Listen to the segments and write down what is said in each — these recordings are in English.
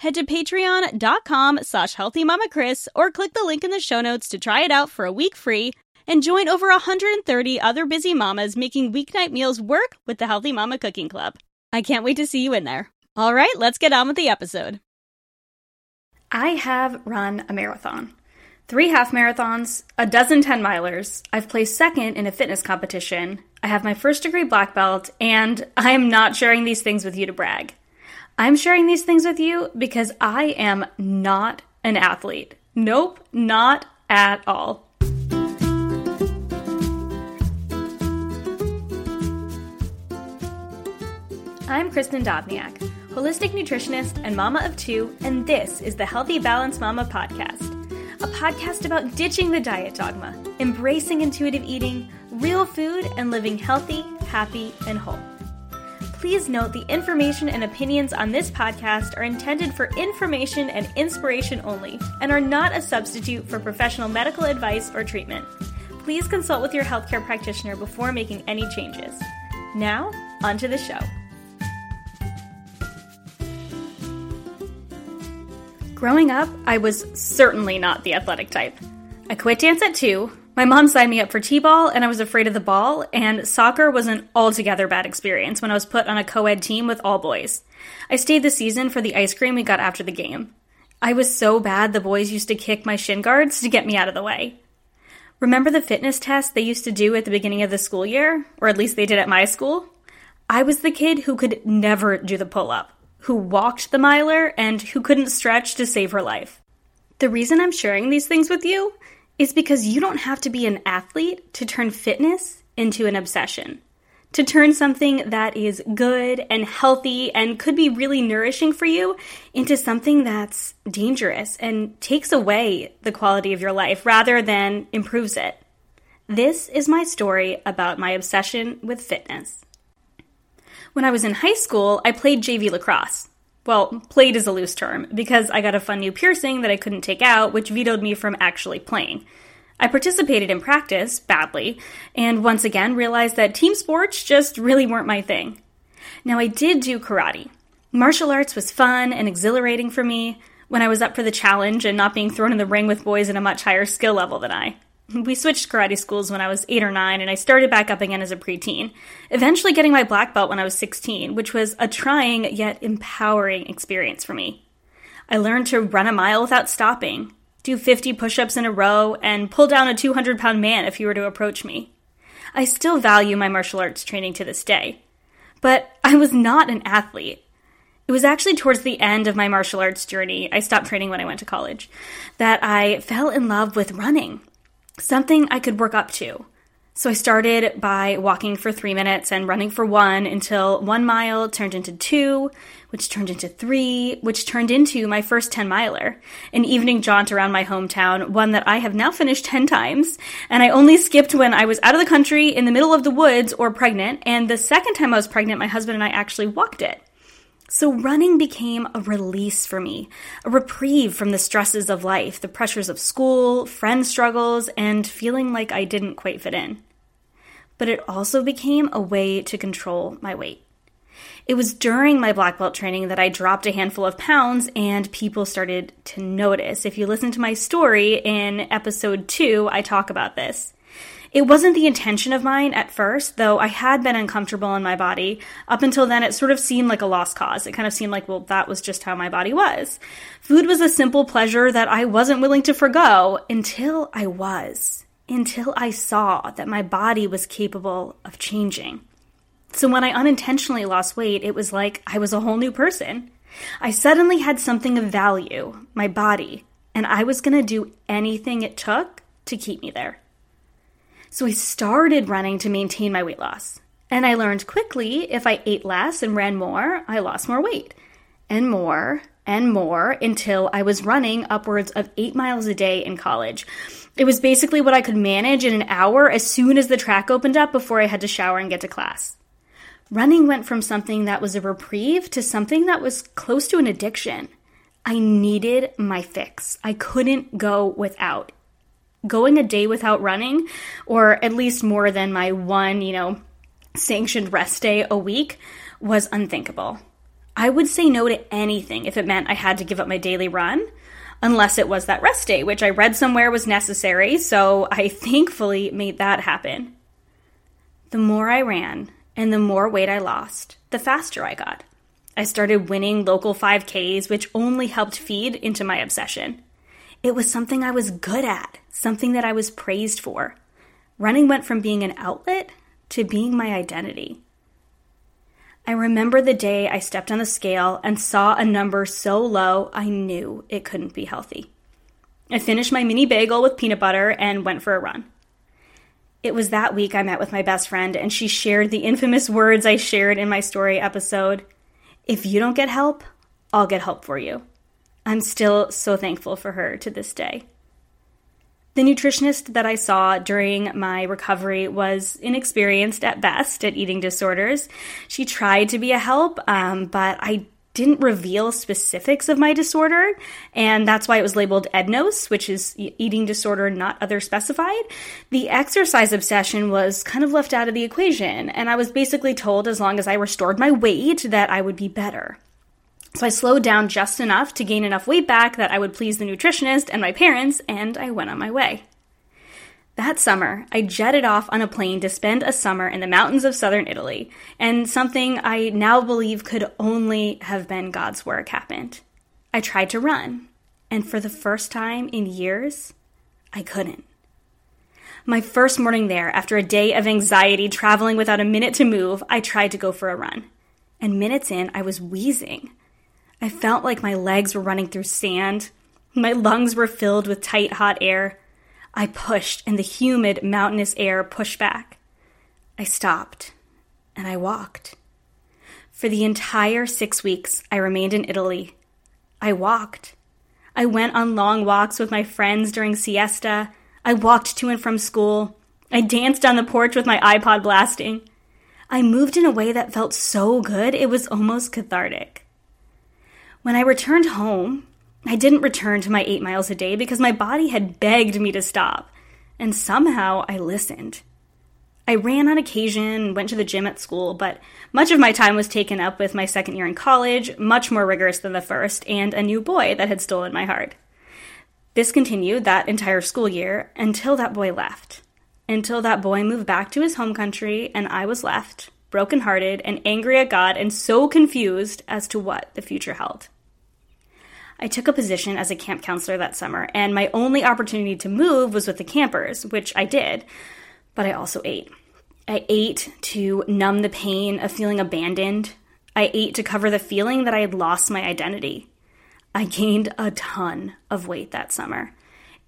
head to patreon.com slash healthymamakris or click the link in the show notes to try it out for a week free and join over 130 other busy mamas making weeknight meals work with the Healthy Mama Cooking Club. I can't wait to see you in there. All right, let's get on with the episode. I have run a marathon. Three half marathons, a dozen 10 milers. I've placed second in a fitness competition. I have my first degree black belt, and I am not sharing these things with you to brag. I'm sharing these things with you because I am not an athlete. Nope, not at all. I'm Kristen Dovniak, holistic nutritionist and mama of two, and this is the Healthy Balance Mama podcast, a podcast about ditching the diet dogma, embracing intuitive eating, real food, and living healthy, happy, and whole. Please note the information and opinions on this podcast are intended for information and inspiration only and are not a substitute for professional medical advice or treatment. Please consult with your healthcare practitioner before making any changes. Now, onto the show. Growing up, I was certainly not the athletic type. I quit dance at two, my mom signed me up for T ball, and I was afraid of the ball, and soccer was an altogether bad experience when I was put on a co ed team with all boys. I stayed the season for the ice cream we got after the game. I was so bad the boys used to kick my shin guards to get me out of the way. Remember the fitness test they used to do at the beginning of the school year? Or at least they did at my school? I was the kid who could never do the pull up, who walked the miler, and who couldn't stretch to save her life. The reason I'm sharing these things with you is because you don't have to be an athlete to turn fitness into an obsession. To turn something that is good and healthy and could be really nourishing for you into something that's dangerous and takes away the quality of your life rather than improves it. This is my story about my obsession with fitness. When I was in high school, I played JV lacrosse. Well, played is a loose term, because I got a fun new piercing that I couldn't take out, which vetoed me from actually playing. I participated in practice, badly, and once again realized that team sports just really weren't my thing. Now, I did do karate. Martial arts was fun and exhilarating for me when I was up for the challenge and not being thrown in the ring with boys at a much higher skill level than I. We switched karate schools when I was 8 or 9, and I started back up again as a preteen, eventually getting my black belt when I was 16, which was a trying yet empowering experience for me. I learned to run a mile without stopping, do 50 push ups in a row, and pull down a 200 pound man if he were to approach me. I still value my martial arts training to this day. But I was not an athlete. It was actually towards the end of my martial arts journey, I stopped training when I went to college, that I fell in love with running something I could work up to. So I started by walking for three minutes and running for one until one mile turned into two, which turned into three, which turned into my first 10 miler, an evening jaunt around my hometown, one that I have now finished 10 times. And I only skipped when I was out of the country, in the middle of the woods, or pregnant. And the second time I was pregnant, my husband and I actually walked it. So running became a release for me, a reprieve from the stresses of life, the pressures of school, friend struggles, and feeling like I didn't quite fit in. But it also became a way to control my weight. It was during my black belt training that I dropped a handful of pounds and people started to notice. If you listen to my story in episode two, I talk about this. It wasn't the intention of mine at first, though I had been uncomfortable in my body. Up until then, it sort of seemed like a lost cause. It kind of seemed like, well, that was just how my body was. Food was a simple pleasure that I wasn't willing to forego until I was. until I saw that my body was capable of changing. So when I unintentionally lost weight, it was like I was a whole new person. I suddenly had something of value, my body, and I was going to do anything it took to keep me there. So I started running to maintain my weight loss. And I learned quickly if I ate less and ran more, I lost more weight. And more and more until I was running upwards of eight miles a day in college. It was basically what I could manage in an hour as soon as the track opened up before I had to shower and get to class. Running went from something that was a reprieve to something that was close to an addiction. I needed my fix. I couldn't go without. Going a day without running, or at least more than my one, you know, sanctioned rest day a week, was unthinkable. I would say no to anything if it meant I had to give up my daily run, unless it was that rest day, which I read somewhere was necessary, so I thankfully made that happen. The more I ran and the more weight I lost, the faster I got. I started winning local 5Ks, which only helped feed into my obsession. It was something I was good at, something that I was praised for. Running went from being an outlet to being my identity. I remember the day I stepped on the scale and saw a number so low I knew it couldn't be healthy. I finished my mini bagel with peanut butter and went for a run. It was that week I met with my best friend, and she shared the infamous words I shared in my story episode If you don't get help, I'll get help for you. I'm still so thankful for her to this day. The nutritionist that I saw during my recovery was inexperienced at best at eating disorders. She tried to be a help, um, but I didn't reveal specifics of my disorder, and that's why it was labeled EDNOS, which is eating disorder not other specified. The exercise obsession was kind of left out of the equation, and I was basically told as long as I restored my weight that I would be better. So I slowed down just enough to gain enough weight back that I would please the nutritionist and my parents, and I went on my way. That summer, I jetted off on a plane to spend a summer in the mountains of southern Italy, and something I now believe could only have been God's work happened. I tried to run, and for the first time in years, I couldn't. My first morning there, after a day of anxiety traveling without a minute to move, I tried to go for a run. And minutes in, I was wheezing. I felt like my legs were running through sand. My lungs were filled with tight, hot air. I pushed, and the humid, mountainous air pushed back. I stopped, and I walked. For the entire six weeks I remained in Italy, I walked. I went on long walks with my friends during siesta. I walked to and from school. I danced on the porch with my iPod blasting. I moved in a way that felt so good it was almost cathartic. When I returned home, I didn't return to my eight miles a day because my body had begged me to stop, and somehow I listened. I ran on occasion, went to the gym at school, but much of my time was taken up with my second year in college, much more rigorous than the first, and a new boy that had stolen my heart. This continued that entire school year until that boy left. Until that boy moved back to his home country and I was left, brokenhearted and angry at God and so confused as to what the future held. I took a position as a camp counselor that summer, and my only opportunity to move was with the campers, which I did, but I also ate. I ate to numb the pain of feeling abandoned. I ate to cover the feeling that I had lost my identity. I gained a ton of weight that summer.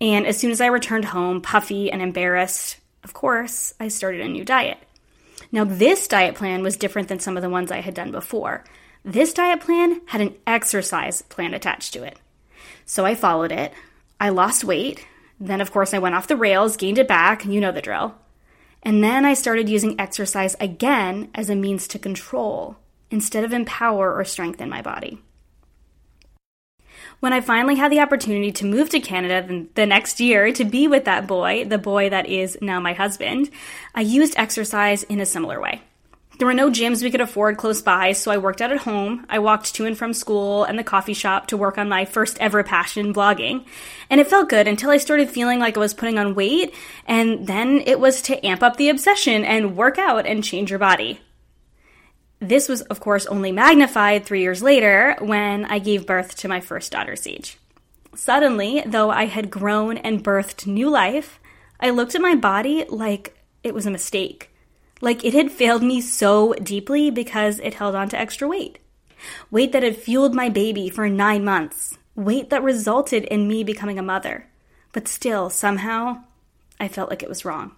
And as soon as I returned home, puffy and embarrassed, of course, I started a new diet. Now, this diet plan was different than some of the ones I had done before. This diet plan had an exercise plan attached to it. So I followed it. I lost weight. Then, of course, I went off the rails, gained it back, you know the drill. And then I started using exercise again as a means to control instead of empower or strengthen my body. When I finally had the opportunity to move to Canada the next year to be with that boy, the boy that is now my husband, I used exercise in a similar way. There were no gyms we could afford close by, so I worked out at home. I walked to and from school and the coffee shop to work on my first ever passion, blogging. And it felt good until I started feeling like I was putting on weight, and then it was to amp up the obsession and work out and change your body. This was, of course, only magnified three years later when I gave birth to my first daughter, Sage. Suddenly, though I had grown and birthed new life, I looked at my body like it was a mistake. Like it had failed me so deeply because it held on to extra weight. Weight that had fueled my baby for nine months. Weight that resulted in me becoming a mother. But still, somehow, I felt like it was wrong.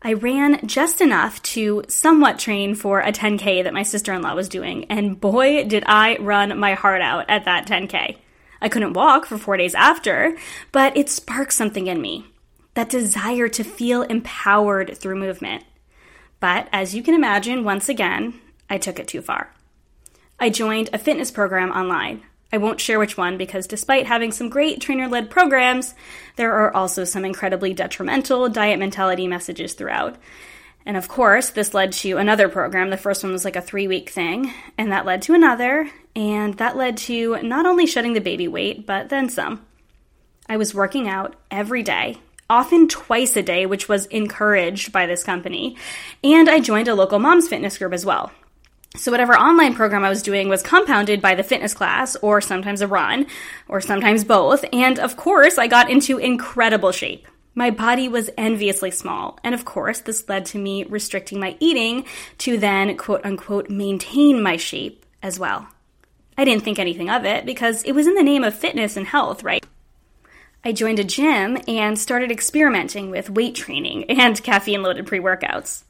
I ran just enough to somewhat train for a 10K that my sister in law was doing, and boy, did I run my heart out at that 10K. I couldn't walk for four days after, but it sparked something in me that desire to feel empowered through movement. But as you can imagine, once again, I took it too far. I joined a fitness program online. I won't share which one because despite having some great trainer led programs, there are also some incredibly detrimental diet mentality messages throughout. And of course, this led to another program. The first one was like a three week thing, and that led to another, and that led to not only shedding the baby weight, but then some. I was working out every day, often twice a day, which was encouraged by this company, and I joined a local mom's fitness group as well. So, whatever online program I was doing was compounded by the fitness class, or sometimes a run, or sometimes both. And of course, I got into incredible shape. My body was enviously small. And of course, this led to me restricting my eating to then, quote unquote, maintain my shape as well. I didn't think anything of it because it was in the name of fitness and health, right? I joined a gym and started experimenting with weight training and caffeine loaded pre workouts.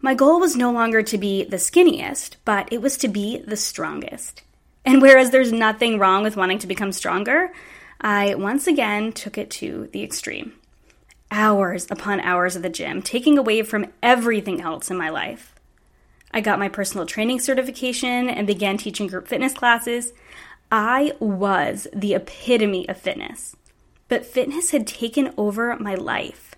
My goal was no longer to be the skinniest, but it was to be the strongest. And whereas there's nothing wrong with wanting to become stronger, I once again took it to the extreme. Hours upon hours of the gym, taking away from everything else in my life. I got my personal training certification and began teaching group fitness classes. I was the epitome of fitness, but fitness had taken over my life.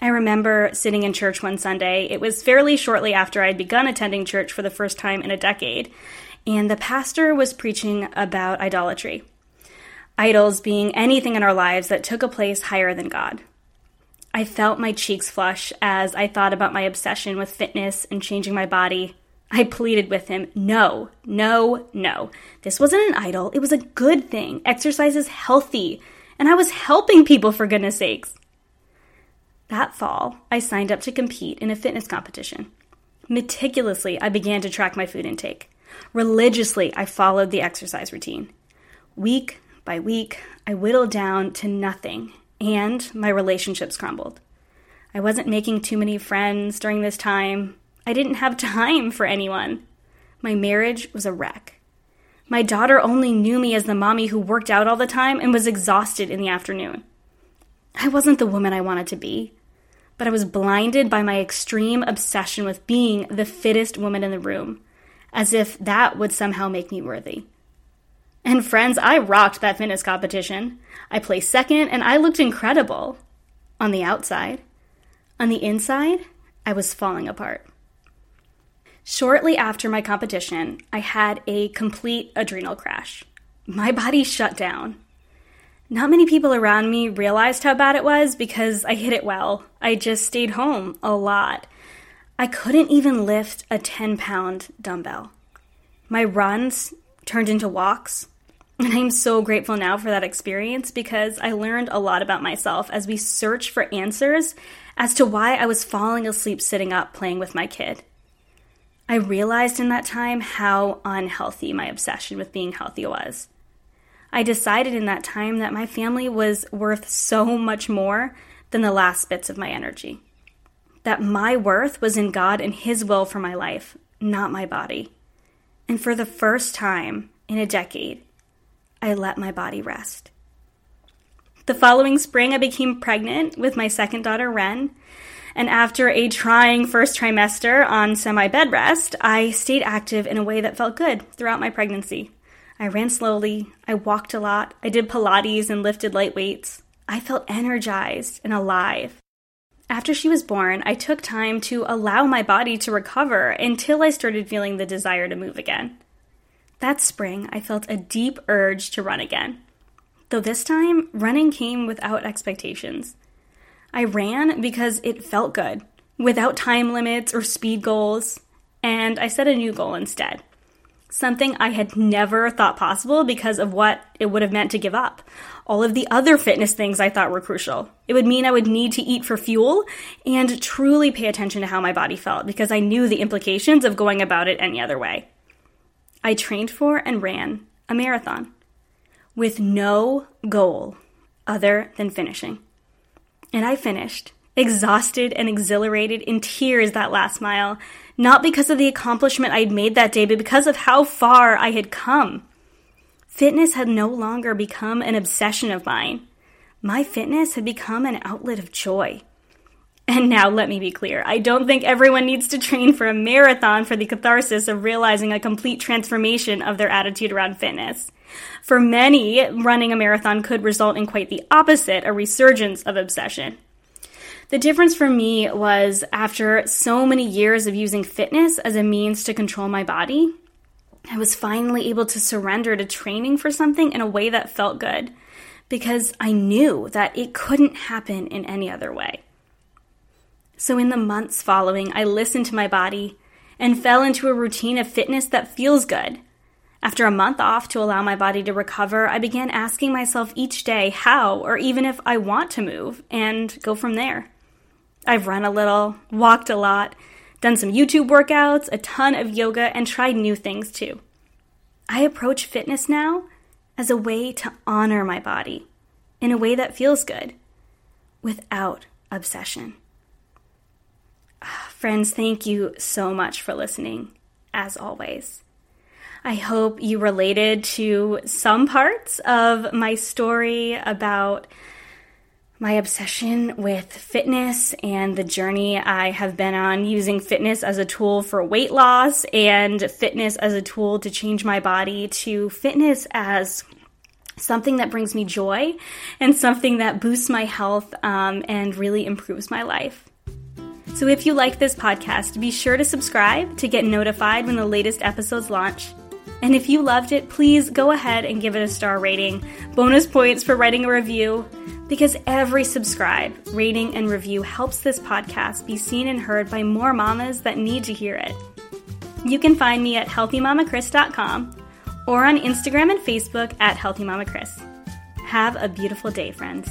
I remember sitting in church one Sunday. It was fairly shortly after I'd begun attending church for the first time in a decade, and the pastor was preaching about idolatry. Idols being anything in our lives that took a place higher than God. I felt my cheeks flush as I thought about my obsession with fitness and changing my body. I pleaded with him, no, no, no. This wasn't an idol. It was a good thing. Exercise is healthy. And I was helping people for goodness sakes. That fall, I signed up to compete in a fitness competition. Meticulously, I began to track my food intake. Religiously, I followed the exercise routine. Week by week, I whittled down to nothing, and my relationships crumbled. I wasn't making too many friends during this time. I didn't have time for anyone. My marriage was a wreck. My daughter only knew me as the mommy who worked out all the time and was exhausted in the afternoon. I wasn't the woman I wanted to be, but I was blinded by my extreme obsession with being the fittest woman in the room, as if that would somehow make me worthy. And friends, I rocked that fitness competition. I placed second and I looked incredible on the outside. On the inside, I was falling apart. Shortly after my competition, I had a complete adrenal crash. My body shut down. Not many people around me realized how bad it was because I hid it well. I just stayed home a lot. I couldn't even lift a 10 pound dumbbell. My runs turned into walks. And I'm so grateful now for that experience because I learned a lot about myself as we searched for answers as to why I was falling asleep sitting up playing with my kid. I realized in that time how unhealthy my obsession with being healthy was. I decided in that time that my family was worth so much more than the last bits of my energy. That my worth was in God and His will for my life, not my body. And for the first time in a decade, I let my body rest. The following spring, I became pregnant with my second daughter, Ren. And after a trying first trimester on semi bed rest, I stayed active in a way that felt good throughout my pregnancy. I ran slowly, I walked a lot, I did Pilates and lifted light weights. I felt energized and alive. After she was born, I took time to allow my body to recover until I started feeling the desire to move again. That spring, I felt a deep urge to run again. Though this time, running came without expectations. I ran because it felt good, without time limits or speed goals, and I set a new goal instead something I had never thought possible because of what it would have meant to give up. All of the other fitness things I thought were crucial. It would mean I would need to eat for fuel and truly pay attention to how my body felt because I knew the implications of going about it any other way. I trained for and ran a marathon with no goal other than finishing. And I finished, exhausted and exhilarated, in tears that last mile, not because of the accomplishment I'd made that day, but because of how far I had come. Fitness had no longer become an obsession of mine. My fitness had become an outlet of joy. And now let me be clear I don't think everyone needs to train for a marathon for the catharsis of realizing a complete transformation of their attitude around fitness. For many, running a marathon could result in quite the opposite a resurgence of obsession. The difference for me was after so many years of using fitness as a means to control my body, I was finally able to surrender to training for something in a way that felt good because I knew that it couldn't happen in any other way. So, in the months following, I listened to my body and fell into a routine of fitness that feels good. After a month off to allow my body to recover, I began asking myself each day how or even if I want to move and go from there. I've run a little, walked a lot, done some YouTube workouts, a ton of yoga, and tried new things too. I approach fitness now as a way to honor my body in a way that feels good without obsession. Friends, thank you so much for listening, as always. I hope you related to some parts of my story about my obsession with fitness and the journey I have been on using fitness as a tool for weight loss and fitness as a tool to change my body to fitness as something that brings me joy and something that boosts my health um, and really improves my life. So if you like this podcast, be sure to subscribe to get notified when the latest episodes launch. And if you loved it, please go ahead and give it a star rating. Bonus points for writing a review because every subscribe, rating, and review helps this podcast be seen and heard by more mamas that need to hear it. You can find me at healthymamakris.com or on Instagram and Facebook at healthymamakris. Have a beautiful day, friends.